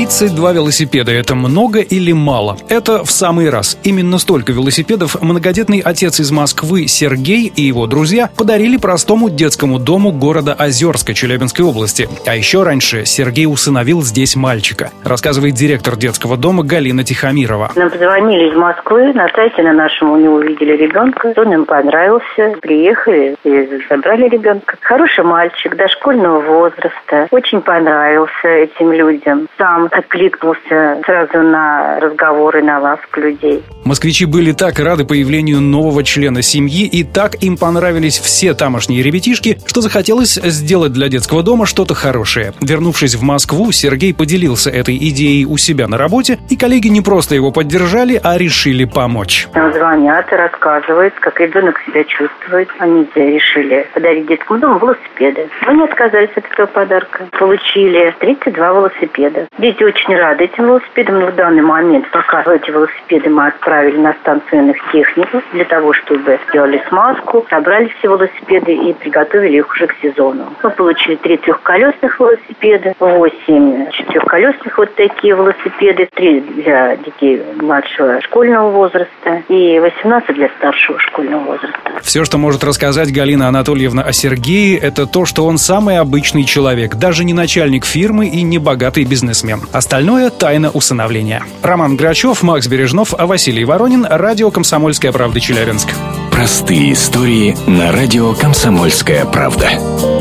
32 велосипеда – это много или мало? Это в самый раз. Именно столько велосипедов многодетный отец из Москвы Сергей и его друзья подарили простому детскому дому города Озерска Челябинской области. А еще раньше Сергей усыновил здесь мальчика, рассказывает директор детского дома Галина Тихомирова. Нам позвонили из Москвы, на сайте на нашем у него увидели ребенка, он им понравился, приехали и забрали ребенка. Хороший мальчик, дошкольного возраста, очень понравился этим людям. Сам откликнулся сразу на разговоры, на ласку людей. Москвичи были так рады появлению нового члена семьи и так им понравились все тамошние ребятишки, что захотелось сделать для детского дома что-то хорошее. Вернувшись в Москву, Сергей поделился этой идеей у себя на работе, и коллеги не просто его поддержали, а решили помочь. Нам звонят и рассказывают, как ребенок себя чувствует. Они решили подарить детскому дому велосипеды. Мы не отказались от этого подарка. Получили 32 велосипеда. Дети очень рады этим велосипедам, но в данный момент пока эти велосипеды мы отправили на станцию техников для того, чтобы сделали смазку, собрали все велосипеды и приготовили их уже к сезону. Мы получили три трехколесных велосипеда, восемь четырехколесных вот такие велосипеды, три для детей младшего школьного возраста и 18 для старшего школьного возраста. Все, что может рассказать Галина Анатольевна о Сергее, это то, что он самый обычный человек, даже не начальник фирмы и не богатый бизнесмен. Остальное – тайна усыновления. Роман Грачев, Макс Бережнов, Василий Воронин, Радио «Комсомольская правда» Челябинск. Простые истории на радио «Комсомольская правда».